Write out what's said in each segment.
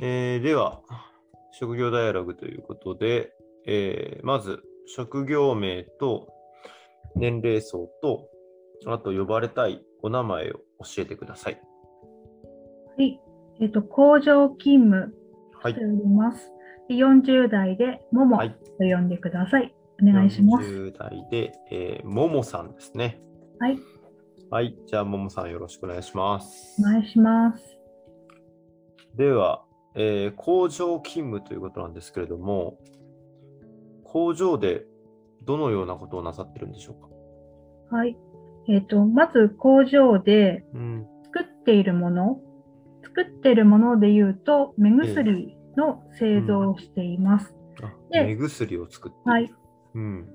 えーでは、職業ダイアログということで、えーまず、職業名と年齢層と、あと呼ばれたいお名前を教えてください。はい。えっ、と、工場勤務はいしてお。ります。で40代で、ももはいと呼んでください。お願いします。40代で、えーももさんですね。はい。はい。じゃあ、ももさんよろしくお願いします。お願いします。では、えー工場勤務ということなんですけれども、工場でどのようなことをなさってるんでしょうか？はい。えっ、と、まず工場でうん。作っているもの、作っているもので言うと、目薬の製造をしています。あで目薬を作って。はい。うん。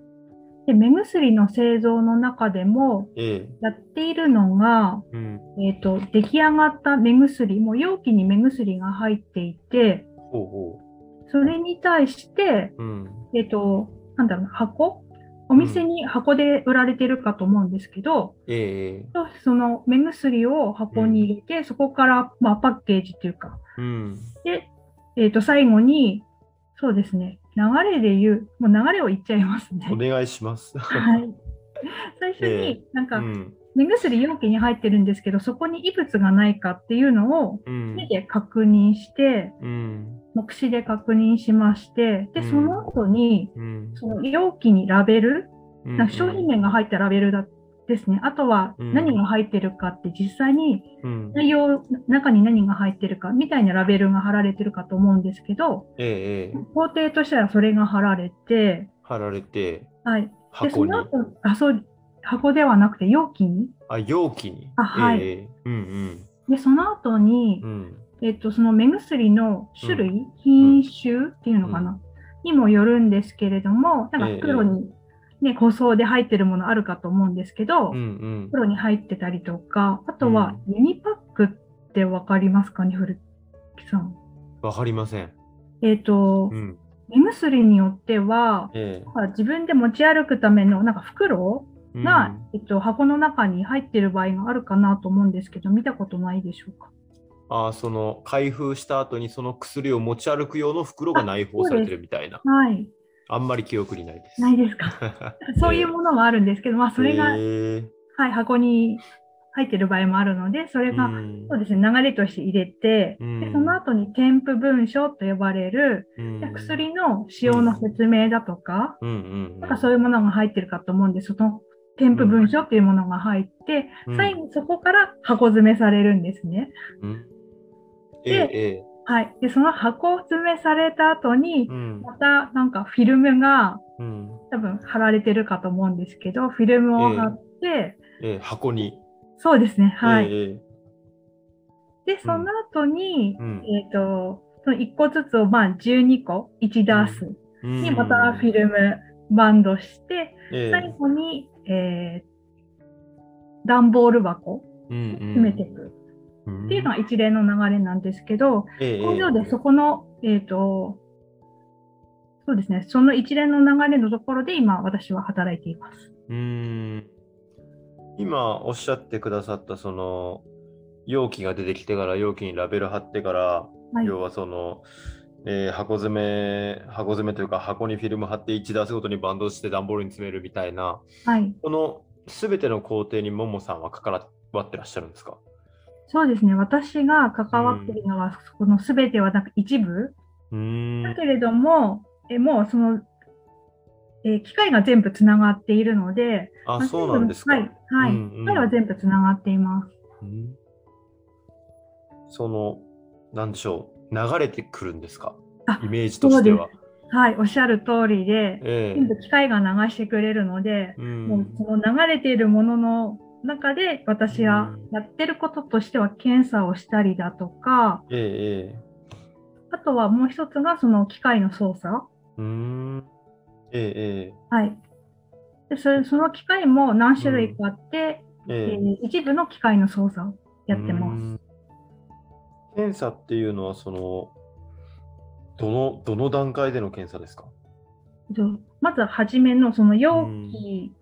で、目薬の製造の中でも、ええやっているのが、うん。えっ、と、出来上がった目薬、もう容器に目薬が入っていて、それに対して、う。うん。えっ、と、なんだろうな、箱？お店に箱で売られてるかと思うんですけど、ええその目薬を箱に入れて、そこから、まあ、パッケージっていうか、うん。で、えっ、と、最後に、そうですね、流れで言う、もう流れを言っちゃいますねお。願いします。はい。最初えに、なんか、うん。目薬容器に入ってるんですけど、そこに異物がないかっていうのをうん手。で確認して、うん。目視で確認しまして、で、うんその後に、うん。その容器にラベル、うんなんか商品名が入ったラベルだですね。あとはうん何が入ってるかって実際にうん。内容、中に何が入ってるかみたいなラベルが貼られてるかと思うんですけど、ええええ工程としてはそれが貼られて、貼られて、はい。で、そ。の後、あ、そう、箱ではなくて容器に。あ、容器に。あはいええうんで、その後にうん。う、ん。えっと、その目薬の種類、品種っていうのかな、にもよるんですけれども、なんか袋に、ね、包装で入ってるものあるかと思うんですけど、うんうん。袋に入ってたりとか、あとはユニパックってわかりますかね、古木さん？わかりません。えっ、と、うん。目薬によっては、え自分で持ち歩くためのなんか袋えが、うんえっと、箱の中に入ってる場合があるかなと思うんですけど、見たことないでしょうか？あその開封した後にその薬を持ち歩く用の袋が内包されてるみたいな。はい。あんまり記憶にないです。ないですか？そういうものがあるんですけど、まあ、それが、はい、箱に入ってる場合もあるので、それが、うん。そうですね、流れとして入れて、うん。でその後に添付文書と呼ばれる、薬の使用の説明だとか、なんかそういうものが入ってるかと思うんで、その添付文書っていうものが入って、うん。最後そこから箱詰めされるんですね。うん。えええはい。で、その箱詰めされた後にえ、うん。またなんかフィルムがうん。多分貼られてるかと思うんですけど、フィルムを貼って、ええ。箱に。そうですね、はい。ええで、その後に、うん。えっ、と、その1個ずつをまあ12個、1ダースうん。にまたフィルムバンドして、ええ。最後に、えー段ボール箱うんうん。詰めていくっていうのが一連の流れなんですけど、ええ工場でそこの、えっ、と、そうですね、その一連の流れのところで今私は働いています。うーん今おっしゃってくださったその容器が出てきてから容器にラベル貼ってから、はい要はその、えー箱詰め箱詰めというか箱にフィルム貼って1ダースごとにバンドして段ボールに詰めるみたいなはい。この全ての工程にももさんは関わってらっしゃるんですか？そうですね、私が関わっているのは、このすべてはなく一部。だけれども、えもうその、えー機械が全部つながっているので、あまあそうなんですか、はい、はい。うんうん。機械は全部つながっています。うん。そのなんでしょう。流れてくるんですか？あイメージとしては。はい、おっしゃる通りで、ええ。全部機械が流してくれるので、うん。もうその流れているものの中で私はやってることとしては検査をしたりだとか、えええあとはもう一つがその機械の操作。えうーんええはい。でそれその機械も何種類かあって、ええええー一部の機械の操作をやってます。す。検査っていうのはそのどのどの段階での検査ですか？えっとまずはじめのその容器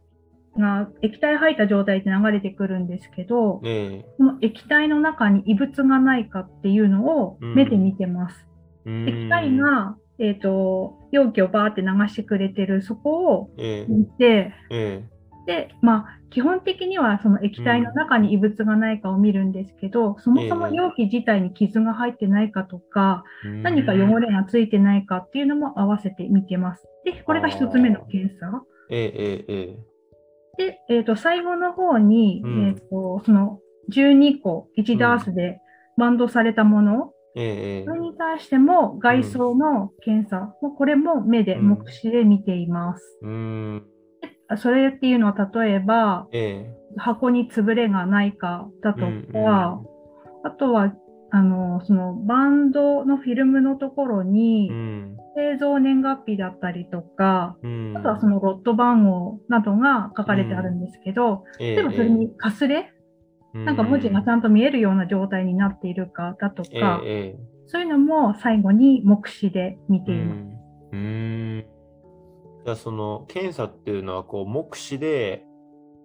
が液体入った状態で流れてくるんですけど、えその液体の中に異物がないかっていうのを目で見てます。えうん。液体が、えっ、と、容器をバーって流してくれてるそこをええ。見て、えで、まあ、基本的にはその液体の中に異物がないかを見るんですけど、そもそも容器自体に傷が入ってないかとか、え何か汚れがついてないかっていうのも合わせて見てます。で、これが一つ目の検査。ええええで、えっ、と、最後の方に、うん。えっ、と、その12個、1ダースでバンドされたもの、えええそれに対しても外装の検査、もうこれも目で、うん。目視で見ています。うーん。でそれっていうのは例えば、ええ。箱に潰れがないかだとか、うん。あとは、あの、そのバンドのフィルムのところにうん製造年月日だったりとか、うん。あとはそのロット番号などが書かれてあるんですけど、ええ例えばそれにかすれ、なんか文字がちゃんと見えるような状態になっているかだとええか、ええ。そういうのも最後に目視で見ています。うん。うーん。じゃあその検査っていうのはこう目視で、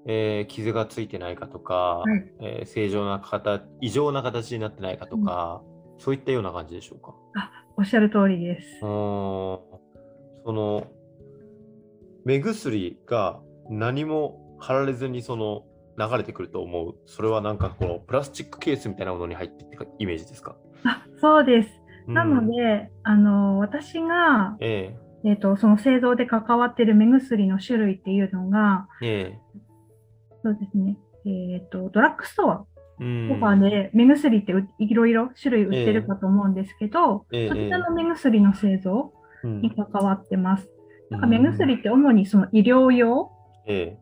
えー傷がついてないかとか、はい。えー正常な形異常な形になってないかとか、そういったような感じでしょうか？おっしゃる通りです。その目薬が何も貼られずにその流れてくると思う。それはなんかこのプラスチックケースみたいなものに入っているイメージですか、あそうです。うん。なので、あの私が、ええ。ー、とその製造で関わっている目薬の種類っていうのが、ええ。そうですね、えー、とドラッグストアえうんとかで目薬ってういろいろ種類売ってるかと思うんですけど、ええそちらの目薬の製造うんに関わってます。なんか目薬って主にその医療用、え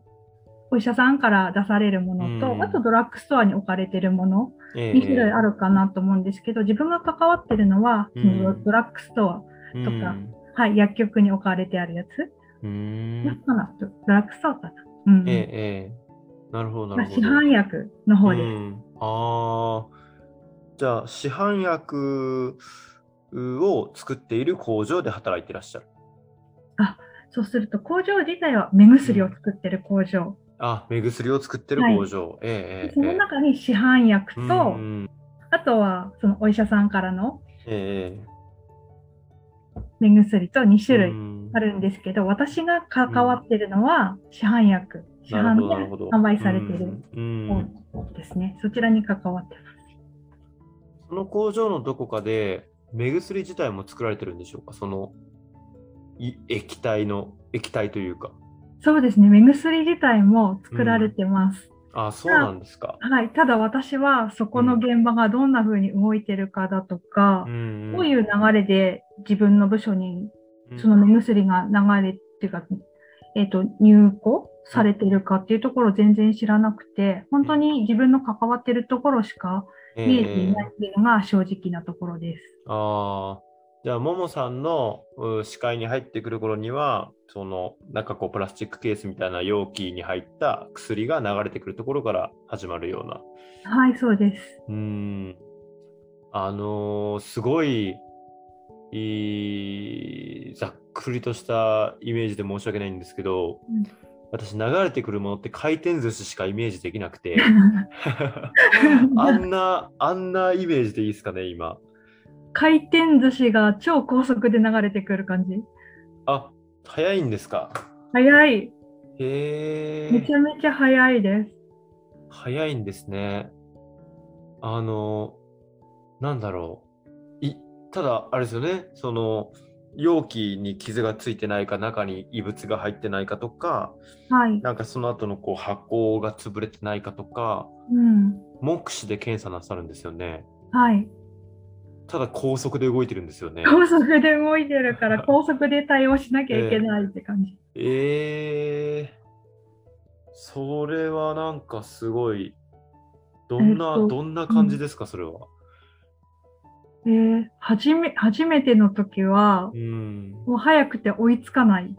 お医者さんから出されるものと、うんあとドラッグストアに置かれてるものええ2種類あるかなと思うんですけど、自分が関わってるのは、そのうんドラッグストア、えとかはい、薬局に置かれてあるやつ。うんなかなドドラッグストアかな。うん。ええええなるほどなまあ、るほど。市販薬の方です。うん、ああ、じゃあ市販薬を作っている工場で働いていらっしゃる。そうすると、工場自体は目薬を作ってる工場。あ、目薬を作ってる工場。ええええその中に市販薬と、ええうんあとはそのお医者さんからのええ目薬と2種類うんあるんですけど、私が関わってるのは市販薬。市なるほ販で販売されているうんうん方ですね。そちらに関わってます。その工場のどこかで目薬自体も作られてるんでしょうか？そのい液体の液体というか。そうですね。目薬自体も作られてます。あ、そうなんですか。はい。ただ私はそこの現場がどんな風に動いてるかだとか、んどういう流れで自分の部署にうんその目薬が流れっていうか、えっ、と、入庫されてるかっていうところを全然知らなくて、本当に自分の関わってるところしか見えていないっていうのが正直なところです。ああ、じゃあ、ももさんのう視界に入ってくる頃には、その、なんかこう、プラスチックケースみたいな容器に入った薬が流れてくるところから始まるような。はい、そうです。うーん。あのーすごい、いいざっくりとしたイメージで申し訳ないんですけど、うん私、流れてくるものって回転寿司しかイメージできなくて、あんな、あんなイメージでいいですかね、今。回転寿司が超高速で流れてくる感じ？あ、早いんですか？早い。へえめち。ゃめちゃ早いです。早いんですね。あの、なんだろう。いただ、あれですよね、その、容器に傷がついてないか、中に異物が入ってないかとか、はい。なんかその後のこう箱が潰れてないかとか、うん。目視で検査なさるんですよね。はい。ただ高速で動いてるんですよね。高速で動いてるから 高速で対応しなきゃいけないって感じ。えー、それはなんかすごい、どんな、えっとどんな感じですか、それは？えー、初め初めての時はうん。もう早くて追いつかない。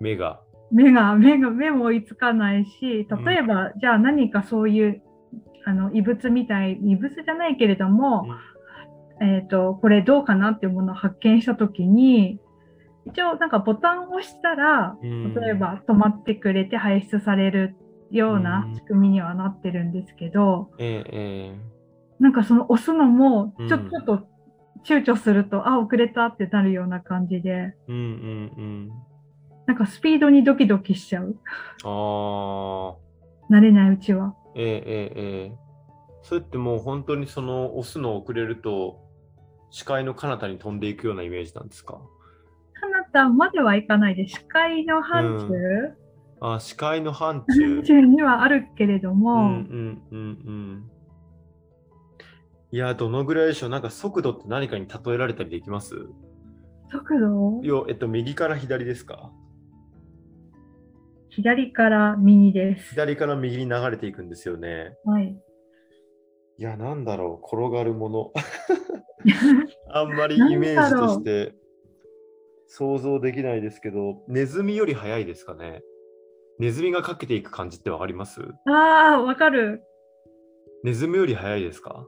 目が。目が、目が、目も追いつかないし、例えば、じゃあ何かそういう、あの、異物みたい、異物じゃないけれども、えっ、と、これどうかなっていうものを発見したときに、一応なんかボタンを押したら、うん例えば止まってくれて排出されるような仕組みにはなってるんですけど、えええなんかその押すのもうんちょ,、ちょっと躊躇すると、あ、遅れたってなるような感じで、えうんうんうん。なんかスピードにドキドキしちゃう。ああ。慣れないうちは。ええええええそれってもう本当にその押すの遅れると視界の彼方に飛んでいくようなイメージなんですか？カナダまではいかないで、視界の範疇、あ視界の範範疇。疇にはあるけれどうも、んうんうんうん。いや、どのぐらいでしょう？なんか速度って何かに例えられたりできます？速度？よ、えっと、右から左ですか？左から右です。左から右に流れていくんですよね。はい。いや、なんだろう、転がるもの。あんまりイメージとして想像できないですけど、ネズミより速いですかね？ネズミがかけていく感じってわかります？ああ、わかる。ネズミより速いですか？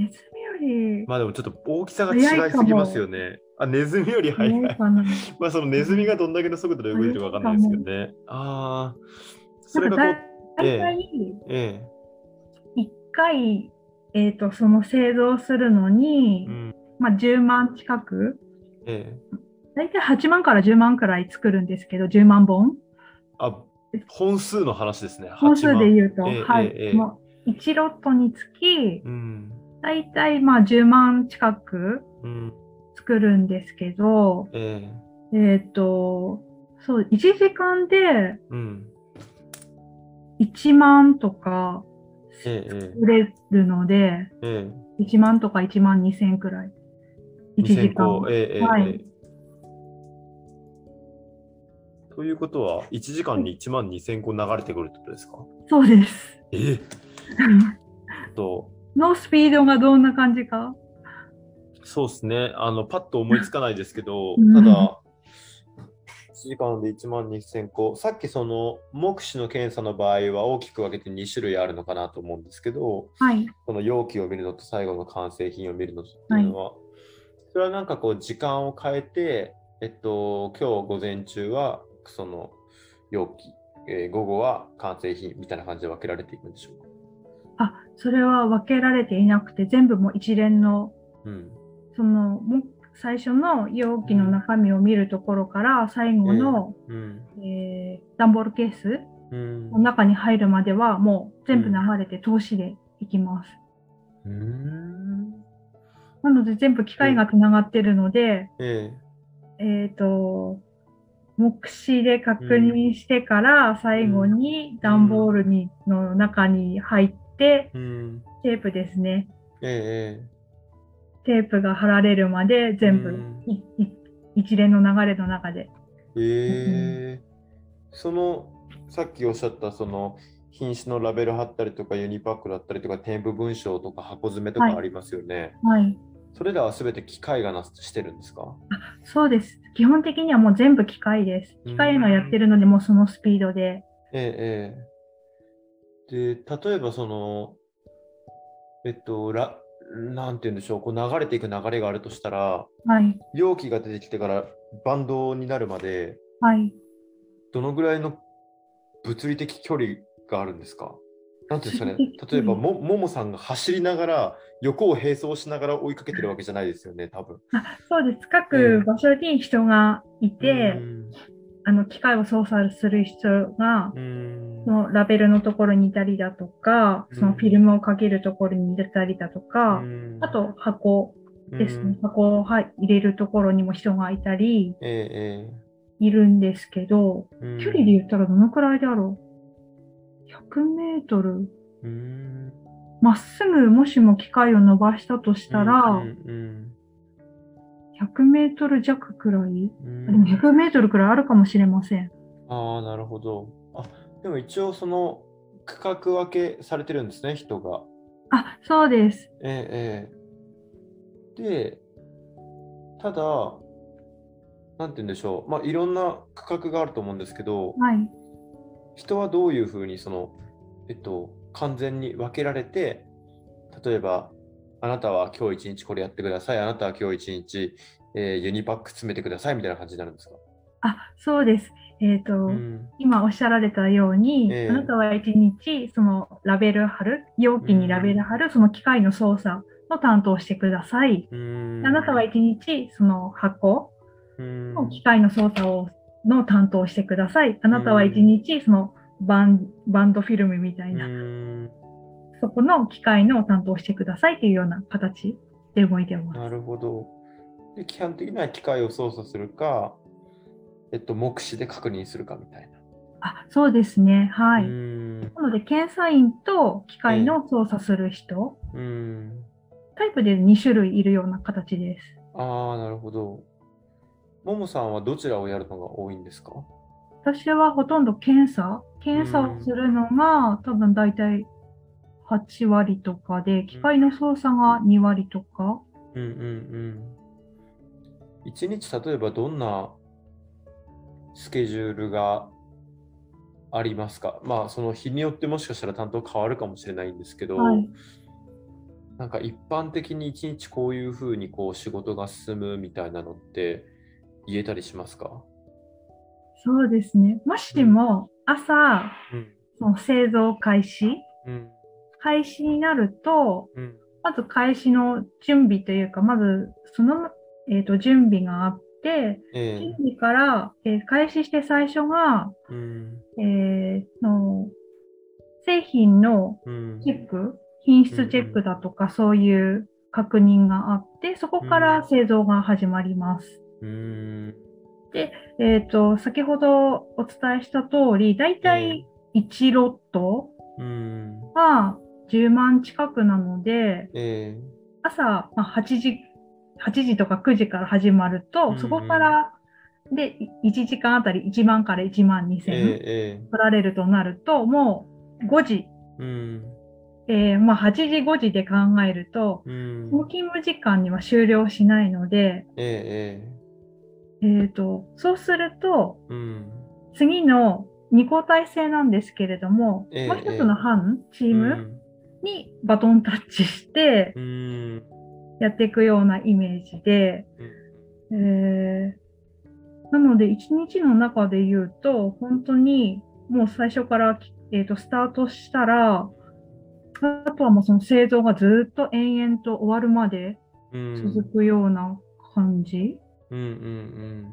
ネズミより。まあでもちょっと大きさが違いすぎますよね。あ、ネズミより速い。まあそのネズミがどんだけの速度で動いてるかわかんないですけどね。ああ、それがこう、大体え1回、えー、とその製造するのに、え、うん、まあ、10万近く、ええ。大体8万から10万くらい作るんですけど、10万本。あ、本数の話ですね。本数8万で言うと、ええはい、ええもう1ロットにつき、うん、大体まあ10万近くうん、作るんですけど、ええ、えっ、と、そう、1時間でうん、1万とかええ、え売れるので、え、え。1万とか1万2000くらい。え、1時2000個間。ええ、ええ、はい。ええ。ということは、1時間に1万2000個流れてくるってことですか？そうです。ええ、と、のスピードがどんな感じか？そうですね。あの、パッと思いつかないですけど、うんただ、1時間で1万2000個。さっきその目視の検査の場合は大きく分けて2種類あるのかなと思うんですけど、はい。この容器を見るのと最後の完成品を見るのとっていうのは、それはなんかこう時間を変えて、えっと、今日午前中はその容器、えー午後は完成品みたいな感じで分けられていくんでしょうか？あ、それは分けられていなくて、全部もう一連の、うん。その、も最初の容器の中身を見るところから、最後の、うん。えー段ボールケースうん。の中に入るまでは、もう全部流れて通しでいきます。うーん。なので、全部機械がつながってるので、ええっ、と、目視で確認してから、最後に段ボールに、の中に入ってえ、うん。テープですね。ええテープが貼られるまで全部うんいい一連の流れの中で。ええそのさっきおっしゃったその品種のラベル貼ったりとかユニパックだったりとか添付文章とか箱詰めとはいかありますよね。はい。それらはすべて機械がなしてるんですか？そうです。基本的にはもう全部機械です。機械がやってるので、もうそのスピードで。ええええで、例えばその、えっと、らなんて言うんでしょう、こう流れていく流れがあるとしたら、はい。容器が出てきてからバンドになるまで、はい。どのぐらいの物理的距離があるんですか？なんていうんですかね例えばも、ももさんが走りながら、横を並走しながら追いかけてるわけじゃないですよね、多分。あそうです。各場所に人がいて、うんあの機械を操作する人が、のラベルのところにいたりだとか、そのフィルムをかけるところにいたりだとか、うん。あと箱ですね。うん。箱をはい入れるところにも人がいたり、ええいるんですけど、ええ距離で言ったらどのくらいだろう ?100 メートル。うん。まっすぐもしも機械を伸ばしたとしたら、うんうん100メートル弱くらい、うん。でも100メートルくらいあるかもしれません。ああ、なるほど。あでも一応、その区画分けされてるんですね、人が。あ、そうです。ええええで、ただ、なんて言うんでしょう、まあ、いろんな区画があると思うんですけど、はい。人はどういうふうにその、えっと、完全に分けられて、例えば、あなたは今日一日これやってください、あなたは今日一日、えーユニパック詰めてくださいみたいな感じになるんですか？あ、そうです。えっ、と、うん今おっしゃられたように、ええあなたは一日、そのラベル貼る、容器にラベル貼る、その機械の操作の担当をしてください。うんあなたは一日、その箱うんの機械の操作をの担当をしてください。あなたは一日、そのバンバンドフィルムみたいな、うんそこの機械の担当をしてくださいというような形で動いてます。なるほど。で基本的には機械を操作するか、えっと、目視で確認するかみたいな。あ、そうですね。はい。うんなので、検査員と機械の操作する人、うんタイプで2種類いるような形です。ああ、なるほど。ももさんはどちらをやるのが多いんですか？私はほとんど検査、検査をするのが多分大体8割とかで、機械の操作が2割とか。うんうんうん。一日例えばどんなスケジュールがありますか？まあその日によってもしかしたら担当変わるかもしれないんですけど、はい。なんか一般的に一日こういうふうにこう仕事が進むみたいなのって言えたりしますか？そうですね。もしも朝、うん。その製造開始、うん。開始になると、うん。まず開始の準備というか、まずその、えー、と準備があって、え準備から、えー開始して最初が、えうん。えーの製品のうん。チェック、品質チェックだとか、そういう確認があって、そこから製造が始まります。うん。えっ、と、先ほどお伝えした通り、だいたい1ロットうん。が10万近くなので、ええ。朝、まあ、8時、8時とか9時から始まると、うんそこから、で、1時間あたり1万から1万2え千え取られるとなると、もう5時、うん。えーまあ、8時5時で考えると、うん。その勤務時間には終了しないので、えええー、とそうすると、ええうん。次の2交代制なんですけれども、ええ。もう一つの班、チームうん。にバトンタッチしてうんやっていくようなイメージで、えーなので1日の中で言うと、本当にもう最初から、えー、とスタートしたら、あとはもうその製造がずっと延々と終わるまでうん続くような感じ。うん。うん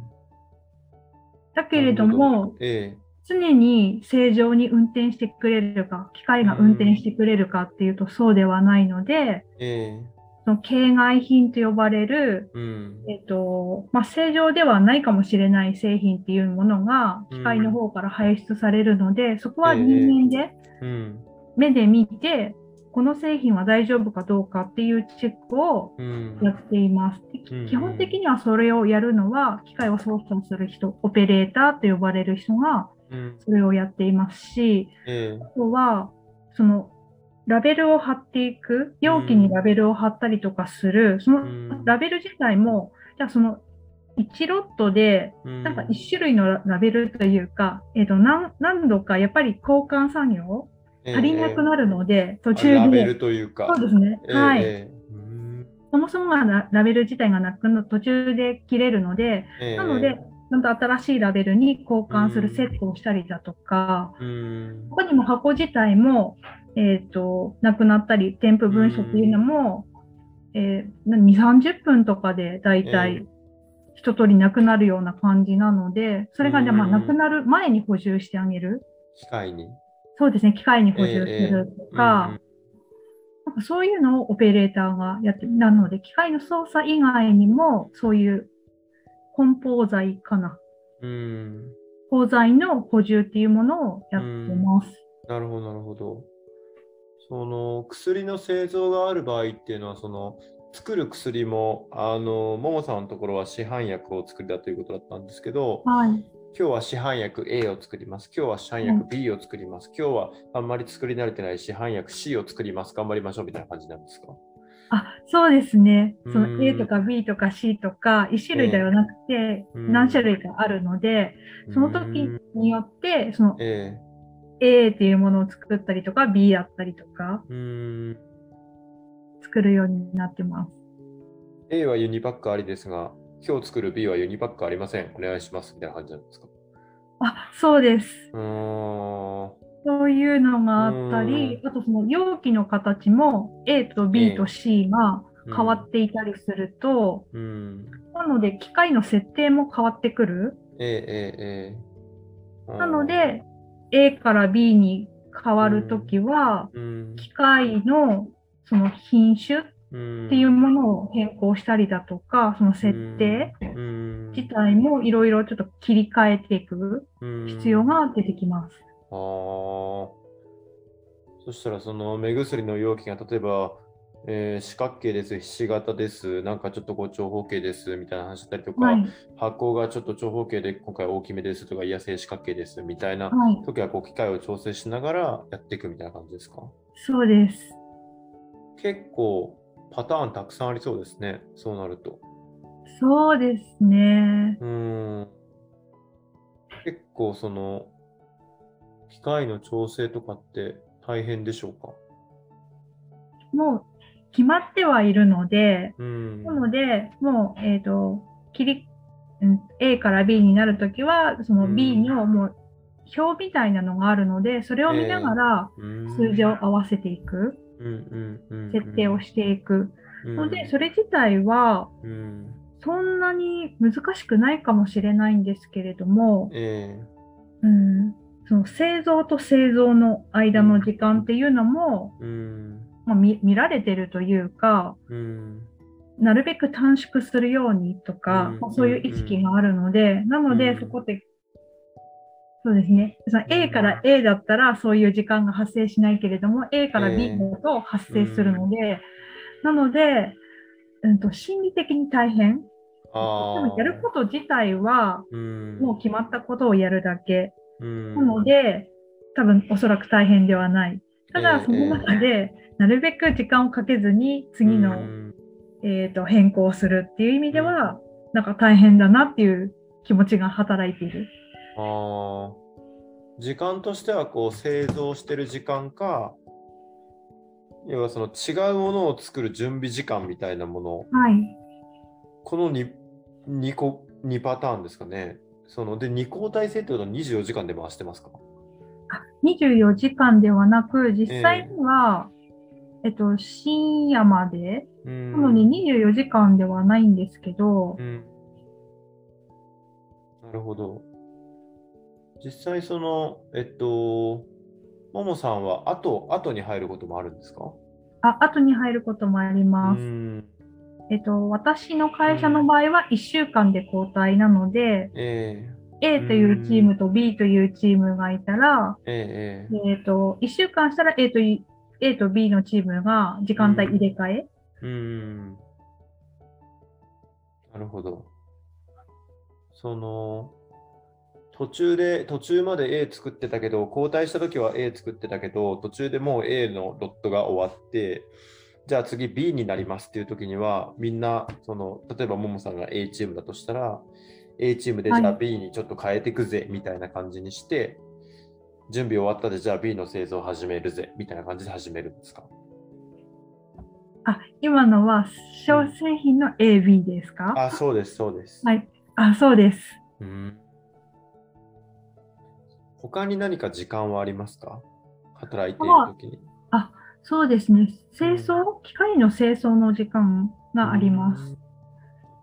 だけれども、ええ。常に正常に運転してくれるか、機械が運転してくれるかっていうとそうではないので、えの形骸品と呼ばれる、うん。えっとまあ、正常ではないかもしれない製品っていうものが機械の方から排出されるので、そこは人間でうん。目で見て、この製品は大丈夫かどうかっていうチェックをうん。やっています。基本的にはそれをやるのは、機械を操作する人、オペレーターと呼ばれる人がうん。それをやっていますし、ええ。あとは、その、ラベルを貼っていく、容器にラベルを貼ったりとかする、そのうん。ラベル自体も、じゃあその、1ロットで、うん。なんか1種類のララベルというか、えっ、と何、何度かやっぱり交換作業足りなくなるので、途中でラベル、というか。そうですね、ええはい。そもそもがララベル自体がなくな途中で切れるので、ええ。なので、んと新しいラベルに交換するセットをしたりだとか、うん。他にも箱自体も、えっ、と、なくなったり、添付文書っていうのも、えー、2、30分とかでだいたえい一通りなくなるような感じなので、それがじゃあまあうん。なくなる前に補充してあげる？機械に？そうですね、機械に補充するとか、うんなんかそういうのをオペレーターがやってなので、機械の操作以外にも、そういう梱包材かな。うん鋼材の補充っていうものをやってます。なるほど、なるほど。その薬の製造がある場合っていうのは、その作る薬も、あの、ももさんのところは市販薬を作りだということだったんですけど、はい。今日は市販薬 A を作ります。今日は市販薬 B を作ります。今日はあんまり作り慣れてない市販薬 C を作ります。頑張りましょうみたいな感じなんですか？あ、そうですね。そうんの A とか B とか C とか、1種類ではなくて、うん何種類かあるので、その時によって、そのえ A っていうものを作ったりとか、B だったりとか。作るようになってます。A はユニパックありですが、今日作る B はユニパックありません。お願いします。みたいな感じなんですか？あ、そうです。うーん。そういうのがあったり、あとその容器の形も A と B と C が変わっていたりすると、うん。なので機械の設定も変わってくる。ええええええ。なの、で A から B に変わるときは、うん。機械のその品種っうん。ていうものを変更したりだとか、その設定うん。自体もいろいろちょっと切り替えていく必要が出てきます。ああ。そしたら、その目薬の容器が例えば、えー四角形です、ひし形です、なんかちょっとこう長方形ですみたいな話だったりとか、はい。発酵がちょっと長方形で今回大きめですとか、いや、正四角形ですみたいなはい。時はこう機械を調整しながらやっていくみたいな感じですか？そうです。結構パターンたくさんありそうですね、そうなると。そうですね。うーん。結構その、機械の調整とかって大変でしょうか？もう決まってはいるので、うん。なので、もう、えっ、と、切り、うん A から B になるときは、そのうん。B のもう表みたいなのがあるので、それを見ながらうん。数字を合わせていく、設定をしていく。うん。ので、それ自体はうん。そんなに難しくないかもしれないんですけれども、え。うん、その製造と製造の間の時間っていうのも、えうん。まあ、見見られてるというか、うん。なるべく短縮するようにとか、うん。まあそういう意識があるので、なので、うん。そこで、そうですね。その A から A だったらそういう時間が発生しないけれども、A から B だと発生するので、なので、うんと、心理的に大変。あでもやること自体は、うん。もう決まったことをやるだけ。うん。なので、多分おそらく大変ではない。たええ、だその中で、なるべく時間をかけずに次の、うん。えー、と変更するっていう意味では、なんか大変だなっていう気持ちが働いている。あー。時間としてはこう製造してる時間か要はその違うものを作る準備時間みたいなもの。はい。この 2, 2, 個2パターンですかねそので2交代制ってことは24時間で回してますか？あ24時間ではなく、実際には、えっと、深夜まで、うん。なので24時間ではないんですけど。う、ん。なるほど。実際その、えっと、ももさんは後、後に入ることもあるんですか？あ後に入ることもありうます。ん。えっと、私の会社の場合は1週間で交代なので、え A というチームと B というチームがいたら、えええええっと、1週間したら A とい A と B のチームが時間帯入れ替え。うん。なるほど。その、途中で、途中まで A 作ってたけど、交代した時は A 作ってたけど、途中でもう A のロットが終わって、じゃあ次 B になりますっていう時には、みんな、その、例えばももさんが A チームだとしたら、A チームでじゃあはい B にちょっと変えていくぜ、みたいな感じにして、準備終わったでじゃあ B の製造を始めるぜ、みたいな感じで始めるんですか？あ、今のは小製品の AB ですか？あ、そうです、そうです。はい。あ、そうです。うん他に何か時間はありますか？働いているときに。そうですね。清掃、機械の清掃の時間があります。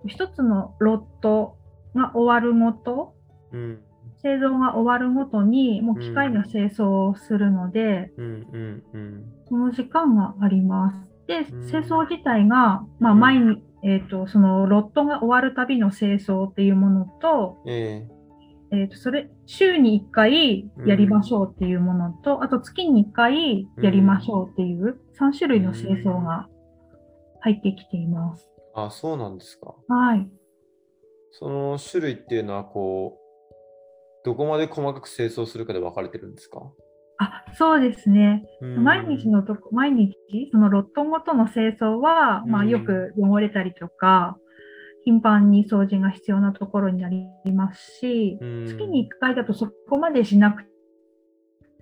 一つのロットが終わるごと、うん。製造が終わるごとに、もう機械の清掃をするので、うん。うん。うん。その時間があります。で、うん。清掃自体が、まあ、うん。毎日、えっ、と、そのロットが終わるたびの清掃っていうものと、ええっ、と、それ、週に1回やりましょうっていうものと、あと月に1回やりましょうっていう3種類の清掃が入ってきています。ー、あ、そうなんですか。はい。その種類っていうのは、こう、どこまで細かく清掃するかで分かれてるんですか？あ、そうですね。うん毎日のとこ、毎日、そのロットごとの清掃は、まあうんよく汚れたりとか、頻繁に掃除が必要なところになりますし、うん。月に1回だとそこまでしなく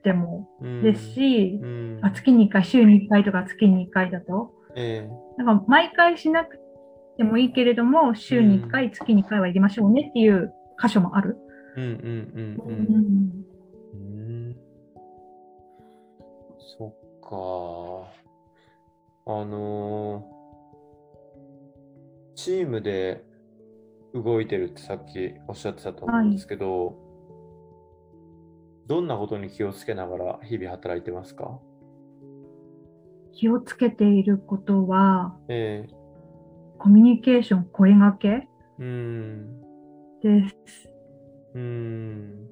てもですし、うん。あ月に1回、週に1回とか月に1回だと、えなんか毎回しなくでもいいけれども、週に1回、月に1回は入れましょうねっていう箇所もある。うんうんうんううん。ん。うん。そっか。あのーチームで動いてるってさっきおっしゃってたと思うんですけど、どんなことに気をつけながら日々働いてますか？気をつけていることは、ええコミュニケーション、声掛けうーん。です。うーん。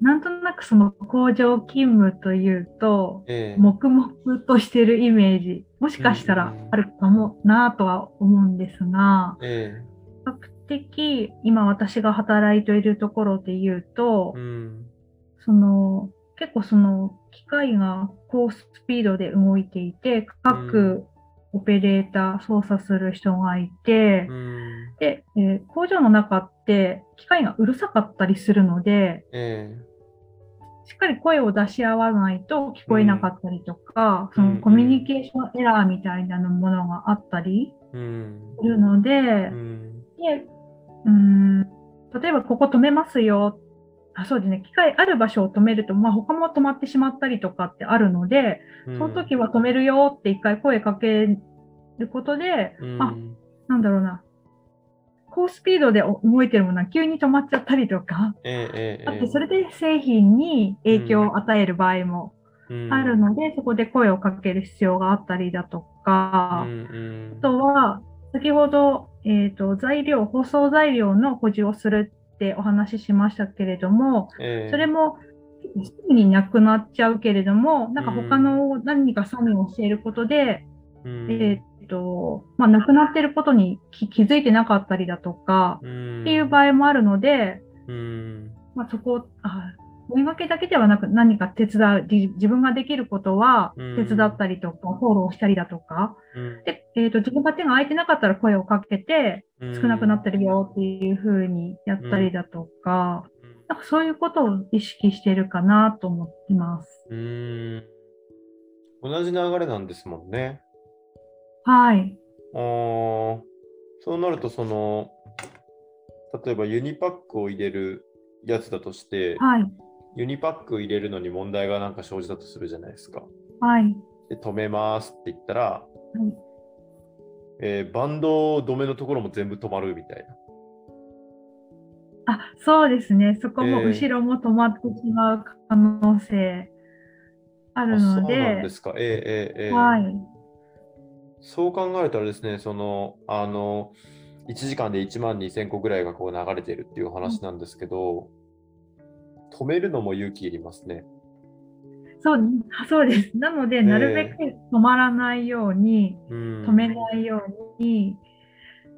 なんとなくその工場勤務というと、ええ。黙々としてるイメージ、もしかしたらあるかもなとは思うんですが、ええ。比較的今私が働いているところで言うと、うん。その結構その機械が高スピードで動いていて、各オペレーター操作する人がいて、うん。で、えー工場の中って機械がうるさかったりするので、えしっかり声を出し合わないと聞こえなかったりとか、うんそのコミュニケーションエラーみたいなものがあったり。するので、うん。でうーん例えばここ止めますよ。あそうですね。機械ある場所を止めると、まあ、他も止まってしまったりとかってあるので、その時は止めるよって一回声かけることで、うん、あなんだろうな。高スピードで動いてるものは急に止まっちゃったりとか、ええええだってそれで製品に影響を与える場合もうん。あるので、そこで声をかける必要があったりだとか、うんうん。あとは、先ほど、えっ、と、材料、包装材料の補充をするってお話ししましたけれども、ええ。それもすぐになくなっちゃうけれども、なんか他の何か作業をしていることで、うん。えっ、と、まあ、なくなっていることに気気づいてなかったりだとか、うん。っていう場合もあるので、うん。まあ、そこを、あ声掛けだけではなく何か手伝う、じ自分ができることはうん。手伝ったりとか、フォローしたりだとか、うん。で、えっ、と、自分が手が空いてなかったら声をかけて、少なくなってるよっていう風にやったりだとか、なんかそういうことを意識してるかなと思ってます。うん。同じ流れなんですもんね。はい。あーそうなると、その、例えばユニパックを入れるやつだとして、はい。ユニパック入れるのに問題がなんか生じたとするじゃないですか。はい。で、止めますって言ったら、はいえーバンド止めのところも全部止まるみたいな。あ、そうですね。そこもえー後ろも止まってしまう可能性あるあそうので、なんですか。ええええええはい。そう考えるとあれですね、その、あの、1時間で1万2000個ぐらいがこう流れているっていう話なんですけど、止めるのも勇気いりますね。そう、そうです。なので、なるべく止まらないように、うん、止めないように、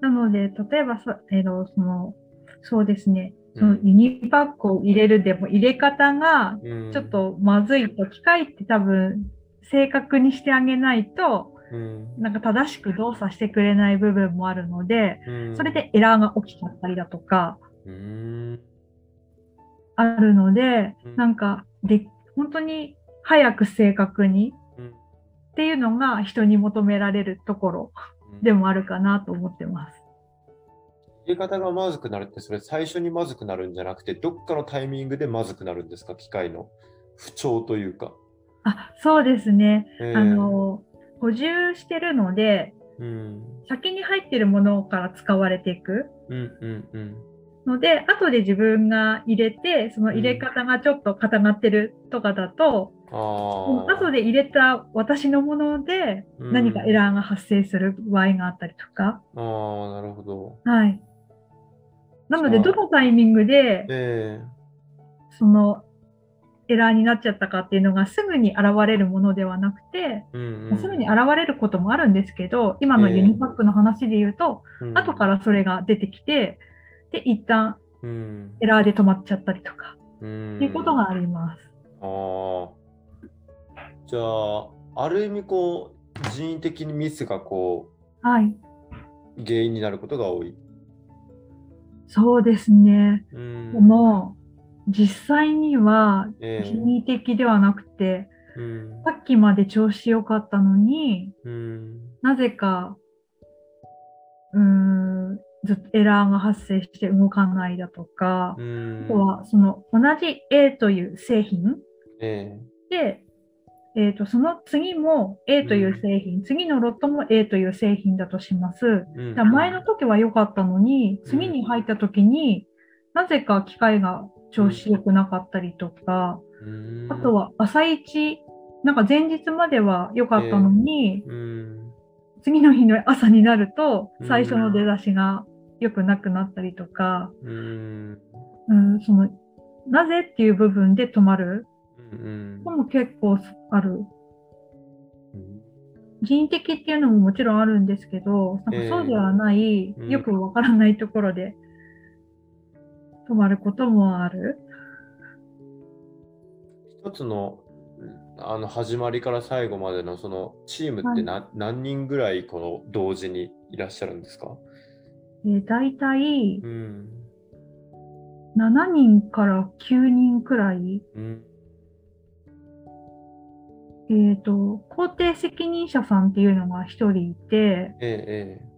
なので、例えばさ、えーとその、そうですね、そのうん。ユニパックを入れるでも入れ方がうん。ちょっ、とまずいと、機械って多分正確にしてあげないと、うん。なんか正しく動作してくれない部分もあるので、うん。それでエラーが起きちゃったりだとかうん、あるのでうん、なんかで、本当に早く正確にうん。っていうのが人に求められるところでもあるかなと思ってます。入れ方がまずくなるって、それ最初にまずくなるんじゃなくて、どっかのタイミングでまずくなるんですか、機械の不調というか。あ、そうですね。えーあの、補充してるので、うん、先に入ってるものから使われていくうん、うん、うん。ので、後で自分が入れて、その入れ方がちょっと固まってるとかだと、ああ。後で入れた私のものでうん何かエラーが発生する場合があったりとか。ああ、なるほど。はい。なので、どのタイミングで、えそのエラーになっちゃったかっていうのがすぐに現れるものではなくて、えうんうん、すぐに現れることもあるんですけど、今のユニパックの話で言うと、うん後からそれが出てきて、で、一旦うん、エラーで止まっちゃったりとか、うんっていうことがあります。ああ。じゃあ、ある意味こう、人為的にミスがこはい。う、原因になることが多い。そうですね。うんでも、実際にはええ。人為的ではなくて、うん。さっきまで調子良かったのに、うん。なぜかうーん、ずっとエラーが発生して動かないだとか、うん。あとはその同じ A という製品えで、えーと、その次も A という製品、次のロットも A という製品だとします。えうん。前の時は良かったのに、次に入った時になぜか機械が調子良くなかったりとか、うん。あとは朝一、なんか前日までは良かったのに、うん。次の日の朝になるとうん。最初の出だしが良くなくなったりとか、うん。うん、そのなぜっていう部分で止まるうん。のも結構ある。うん。人的っていうのももちろんあるんですけど、なんかそうではない、うん。よくわからないところで止まることもある？一つのあの始まりから最後までのそのチームってな、何人ぐらいこの同時にいらっしゃるんですか？えー、大体うん。7人から9人くらい、うん。えっ、と、工程責任者さんっていうのが1人いて、ええあ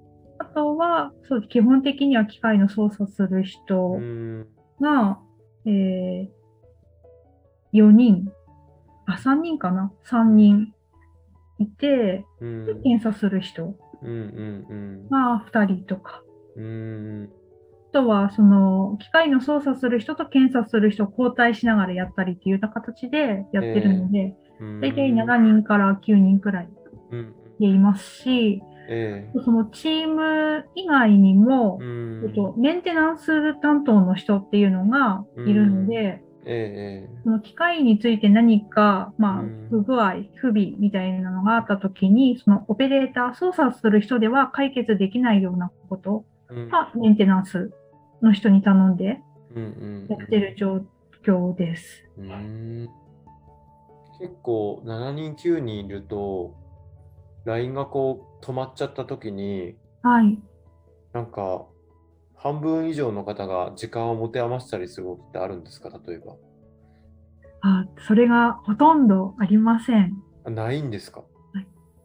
とは、そう、基本的には機械の操作するええ人うん。が、え4人、あ、3人かな ?3 人いて、うん。で検査する人が2人とか。うん。うん。あとは、その、機械の操作する人と検査する人を交代しながらやったりっていうような形でやってるので、うん大体7人から9人くらいうん。でいますし、えそのチーム以外にもえ、うん。と、メンテナンス担当の人っていうのがいるので、ええその機械について何か、まあうん、不具合、不備みたいなのがあったときに、そのオペレーター、操作する人では解決できないようなことええはメンテナンスの人に頼んでうんうん。やってる状況です。うん。結構7人9人いると LINE がこう止まっちゃった時にはい。なんか半分以上の方が時間を持て余したりすることってあるんですか？例えば。あ、それがほとんどありません。あないんですか？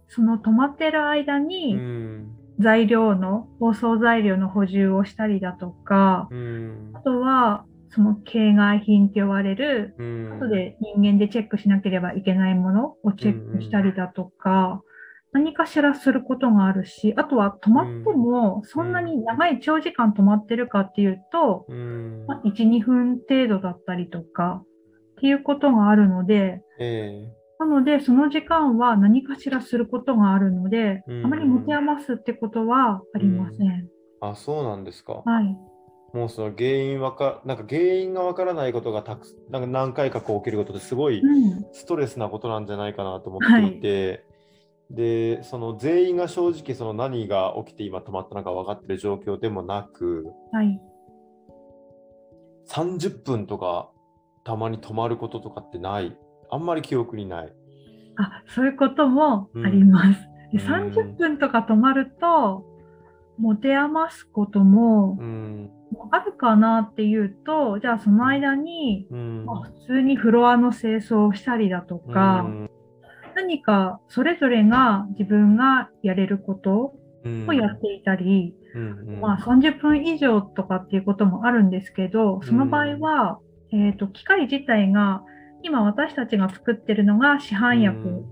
その止まってる間うにん。材料の、包装材料の補充をしたりだとか、うん。あとは、その形骸品って言われる、うん。後で人間でチェックしなければいけないものをチェックしたりだとか、何かしらすることがあるし、あとは止まっても、そんなに長い長時間止まってるかっていうと、うん。まあ、1、2分程度だったりとか、っていうことがあるので、えなので、その時間は何かしらすることがあるので、うん。あまり持て余すってことはありません。あそうなんですか。はい。もうその原因わかなんか原因がわからないことがたくなんか何回かこう起きることってすごいうん。ストレスなことなんじゃないかなと思っていて、でその全員が正直その何が起きて今止まったのか分かってる状況でもなくはい。30分とかたまに止まることとかってないあんまり記憶にない。あ、そういうこともあります。でうん30分とか止まると、持て余すこともうんあるかなっていうと、じゃあその間に、うんまあ普通にフロアの清掃をしたりだとか、うん何かそれぞれが自分がやれることうん。をやっていたり、うんうん。まあ、30分以上とかっていうこともあるんですけど、その場合は、えー、と機械自体が今私たちが作ってるのが市販薬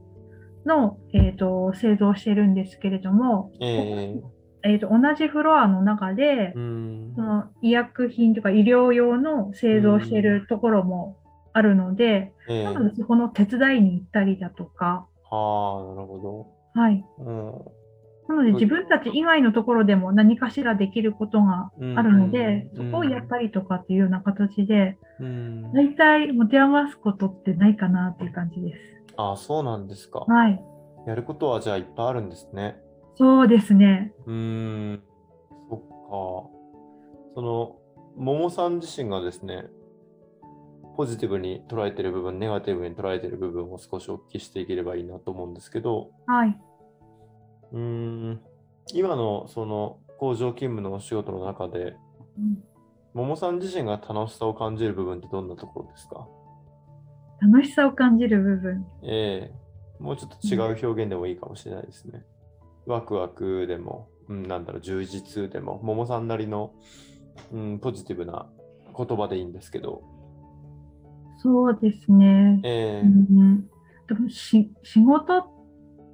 の、えー、と製造してるんですけれども、ええ。ー、と同じフロアの中でえ、うん。その医薬品とか医療用の製造してるところもあるので、ええなのでそこの手伝いに行ったりだとか、はあなるほはい。ど。なので自分たち以外のところでも何かしらできることがうんあるので、うんそこをやったりとかっていうような形で、うん大体持て余すことってないかなっていう感じです。ああそうなんですか。はい。やることはじゃあいっぱいあるんですね。そうですね。うーん、そっか。その、桃さん自身がですね、ポジティブに捉えてる部分、ネガティブに捉えてる部分を少しお聞きしていければいいなと思うんですけど、はい。うーん、今のその工場勤務のお仕事の中で、うん桃さん自身が楽しさを感じる部分ってどんなところですか？楽しさを感じる部分。ええもうちょっと違う表現でもいいかもしれないですね。ワクワクでもうん、なんだろう、充実でも、桃さんなりの、うん、ポジティブな言葉でいいんですけど、そうですね。えーうん、でもし仕事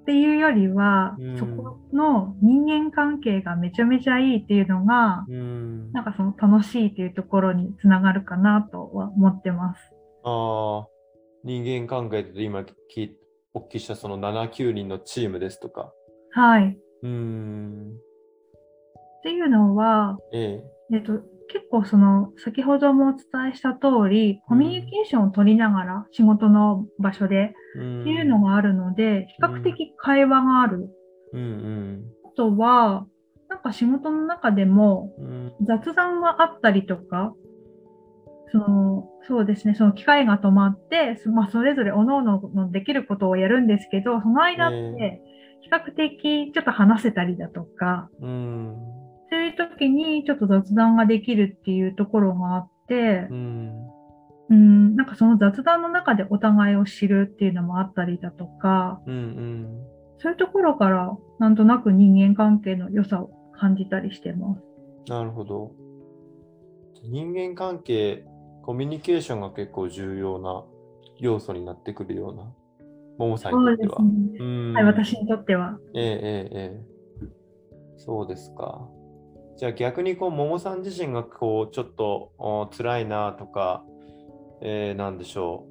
っていうよりは、うん。そこの人間関係がめちゃめちゃいいっていうのが、うん、なんかその楽しいっていうところにつながるかなとは思ってます。ああ、人間関係で今聞いお聞きしたその7、9人のチームですとか、はい。うん、っていうのは、え。えっと、結構その先ほどもお伝えした通り、コミュニケーションを取りながら仕事の場所でっていうのがあるので、比較的会話がある。うん。あとは、なんか仕事の中でもうん、うん、雑談があったりとか、そのそうですね、その機械が止まって、そまあ、それぞれ各々のできることをやるんですけど、その間って比較的ちょっと話せたりだとか、うん、そういう時にちょっと雑談ができるっていうところがあってう、ん、うん、なんかその雑談の中でお互いを知るっていうのもあったりだとか、うん、うん。そういうところからなんとなく人間関係の良さを感じたりしてます。なるほど。人間関係、コミュニケーションが結構重要な要素になってくるような、ももさんにとっては。ね。うんはい、私にとっては。ええええええそうですか。じゃあ逆にこう、ももさん自身がこう、ちょっとお辛いなとか、えー、なんでしょ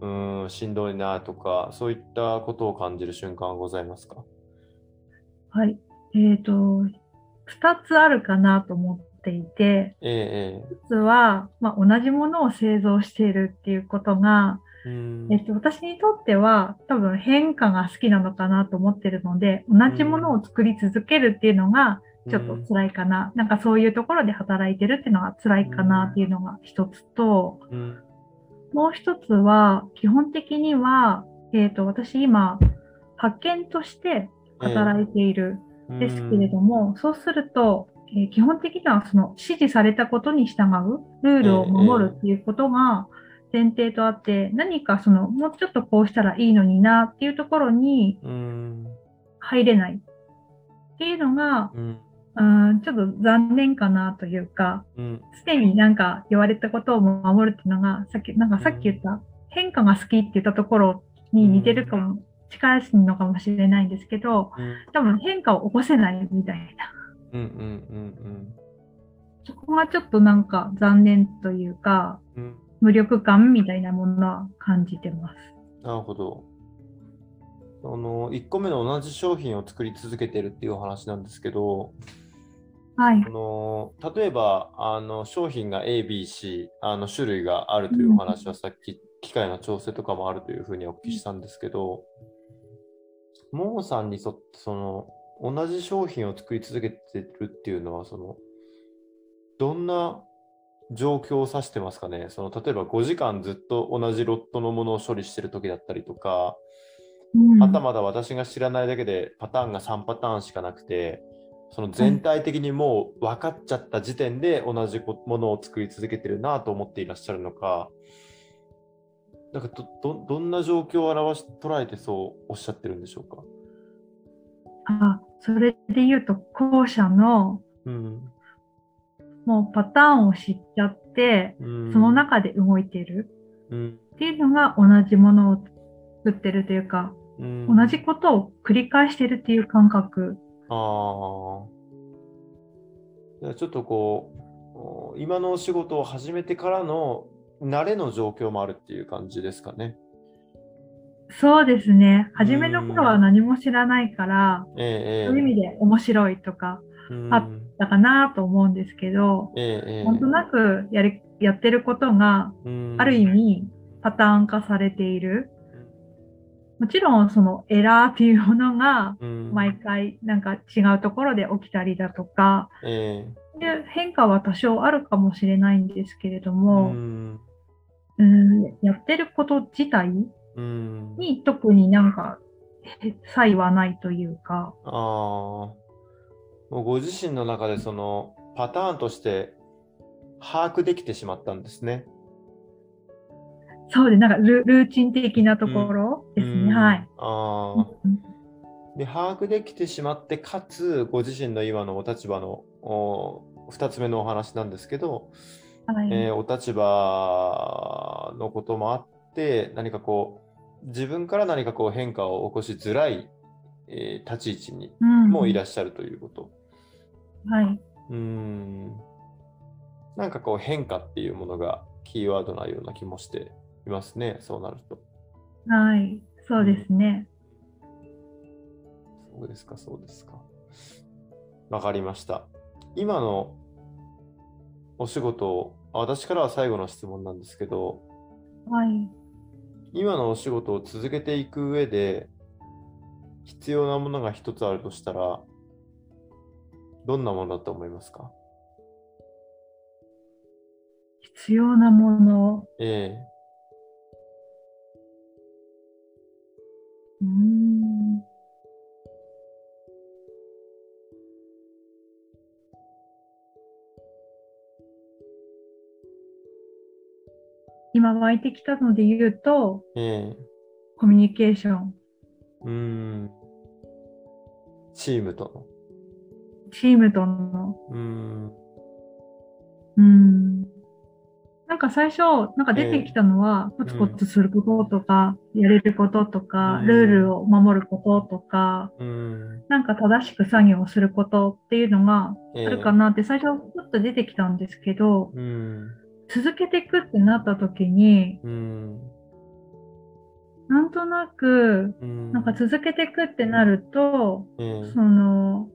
う、うーん、しんどいなとか、そういったことを感じる瞬間はございますか？はい。えっ、と、二つあるかなと思っていて、えええ一つは、まあ、同じものを製造しているっていうことが、えっと、私にとっては多分変化が好きなのかなと思ってるので、同じものを作り続けるっていうのがちょっと辛いかな。なんかそういうところで働いてるっていうのが辛いかなっていうのが一つと、うん。もう一つは、基本的には、えっと、私今、派遣として働いているええですけれども、そうすると、えー基本的にはその指示されたことに従うルールを守るっていうことが前提とあって、何かそのもうちょっとこうしたらいいのになっていうところにうん。入れないっていうのが、うんうん、ちょっと残念かなというか、うん常になんか言われたことを守るっていうのが、さっき、なんかさっき言った変化が好きって言ったところに似てるかも、近いのかもしれないんですけど、うん多分変化を起こせないみたいな。うんうんうんそこがちょっとなんか残念というか、うんうん無力感みたいなものは感じてます。なるほど。その1個目の同じ商品を作り続けてるっていうお話なんですけど、はい。あ。の例えばあの商品が A、B、C あの種類があるというお話はさっき、機械の調整とかもあるというふうにお聞きしたんですけど、ももさんにとってその同じ商品を作り続けてるっていうのはそのどんな状況を指してますかね？その例えば5時間ずっと同じロットのものを処理してる時だったりとか、うん。まだまだ私が知らないだけでパターンが3パターンしかなくて、その全体的にもう分かっちゃった時点で同じこものを作り続けてるなと思っていらっしゃるのか、なんかどどどんな状況を表し捉えてそうおっしゃってるんでしょうか？あそれで言うと、後者のうん。もうパターンを知っちゃって、うん、その中で動いてる。うん。っていうのが同じものを作ってるというか、うん、同じことを繰り返してるっていう感覚。ああ。ちょっとこう、お今のお仕事を始めてからの慣れの状況もあるっていう感じですかね。そうですね。初めの頃は何も知らないから、そういう意味で面白いとかうんあだかなと思うんですけど、えなんとなくやりやってることがうんある意味パターン化されている。もちろんそのエラーっていうものがうん。毎回なんか違うところで起きたりだとか、えで変化は多少あるかもしれないんですけれどえも、うん。うんやってること自体うん。に特になんかへ差異はないというか、ああ。もうご自身の中でそのパターンとして把握できてしまったんですね。そうで、なんかルルーチン的なところですね。うんはい。あで把握できてしまって、かつ、ご自身の今のお立場のお2つ目のお話なんですけど、はい。えーお立場のこともあって、何かこう、自分から何かこう変化を起こしづらい、えー立ち位置にうんもいらっしゃるということ。はい。うーん。なんかこう変化っていうものがキーワードなような気もしていますね、そうなると。はい。そうですね。そうですか、そうですか。わかりました。今のお仕事私からは最後の質問なんですけど、はい。今のお仕事を続けていく上で、必要なものが一つあるとしたら、どんなものだと思いますか？必要なもの。えうーん。今湧いてきたので言うと、えええコミュニケーション。うーん。チームとの。チームとの。うーん。うん。なんか最初、なんか出てきたのは、コツコツすることとか、やれることとか、うんルールを守ることとか。なんか正しく作業をすることっていうのがええあるかなって最初ちょっと出てきたんですけど。続けていくってなった時に。なんとなく。なんか続けていくってなると、ええその、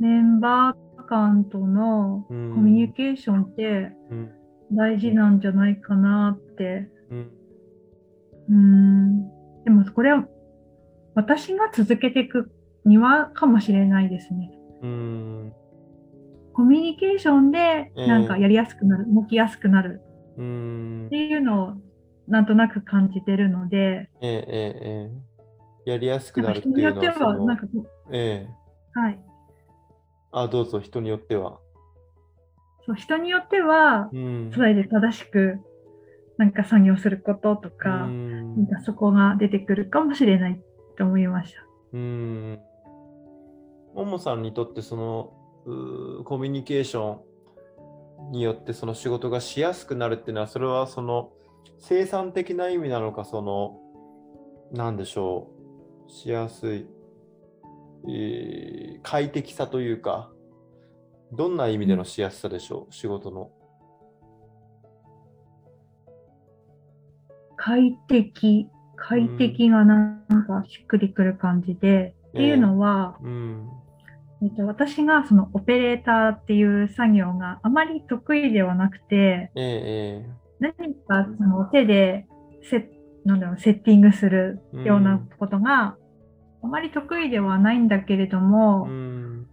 メンバー間とのコミュニケーションって。大事なんじゃないかなって。うん。ん。でもこれは私が続けていくにはかもしれないですね。うん。コミュニケーションでなんかやりやすくなる、動きやすくなるっていうのをなんとなく感じてるので、ええええええやりやすくなるっていうのか人によっては、その、ええはい。あ、どうぞ、人によっては。そう人によっては、うん。それで正しくなんか作業することとうか、んなんかそこが出てくるかもしれないと思いました。うん。ももさんにとってそのコミュニケーションによってその仕事がしやすくなるっていうのはそれはその生産的な意味なのかそのなんでしょうしやすい、えー快適さというかどんな意味でのしやすさでしょう、仕事の。快適、快適がなんかしっくりくる感じで、っていうのは、うん。えっと、私がそのオペレーターっていう作業があまり得意ではなくて、ええ何かその手でセなんだろうセッティングするようなことがあまり得意ではないんだけれどええも、うん。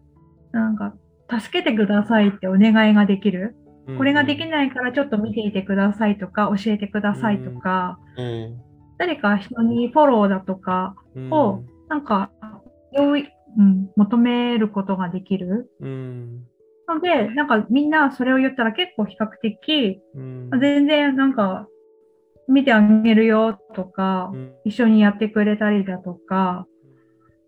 なんか助けてくださいってお願いができる。うん。これができないからちょっと見ていてくださいとか教えてくださいとか、え誰か人にフォローだとかえをなんか用意、うん、求めることができる。うん。ので、なんかみんなそれを言ったら結構比較的、うん。全然なんか見てあげるよとか、うん。一緒にやってくれたりだとか、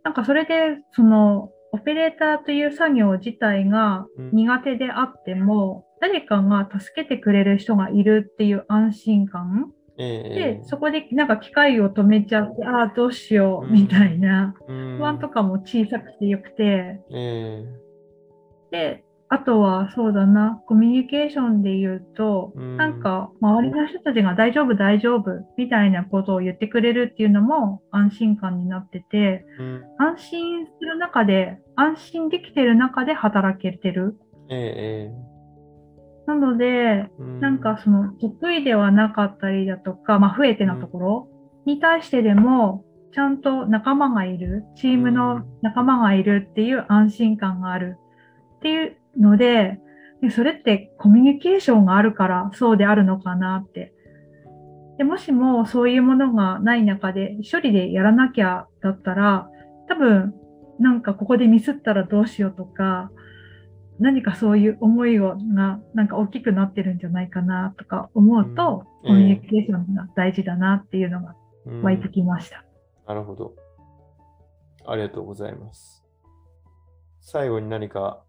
なんかそれでそのオペレーターという作業自体がうん。苦手であっても、誰かが助けてくれる人がいるっていう安心感。ええ。で、そこでなんか機械を止めちゃって、ああ、どうしよううんみたいな。不不安とかも小さくてよくて、え。で、あとはそうだな、コミュニケーションで言うと、うん。なんか周りの人たちが大丈夫大丈夫みたいなことを言ってくれるっていうのも安心感になってて、えうん。安心する中で、安心できてる中で働けてる。ええなので、ええなんかその得意ではなかったりだとか、まあ増えてのところに対してでも、ちゃんと仲間がいる、チームの仲間がいるっていう安心感があるっていうので、でそれってコミュニケーションがあるからそうであるのかなって。でもしもそういうものがない中で処理でやらなきゃだったら、多分なんかここでミスったらどうしようとか、何かそういう思いをがなんか大きくなってるんじゃないかなとか思うと、うんコミュニケーションが大事だなっていうのがうん湧いてきました。なるほど。ありがとうございます。最後に何か、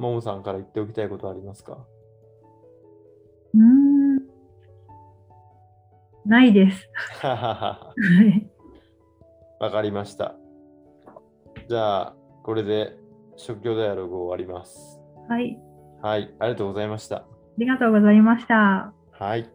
ももさんから言っておきたいことありますか？うーん。ないです。わかりました。じゃあ、これで職業ダイアログを終わります。はい。はい、ありがとうございました。ありがとうございました。はい。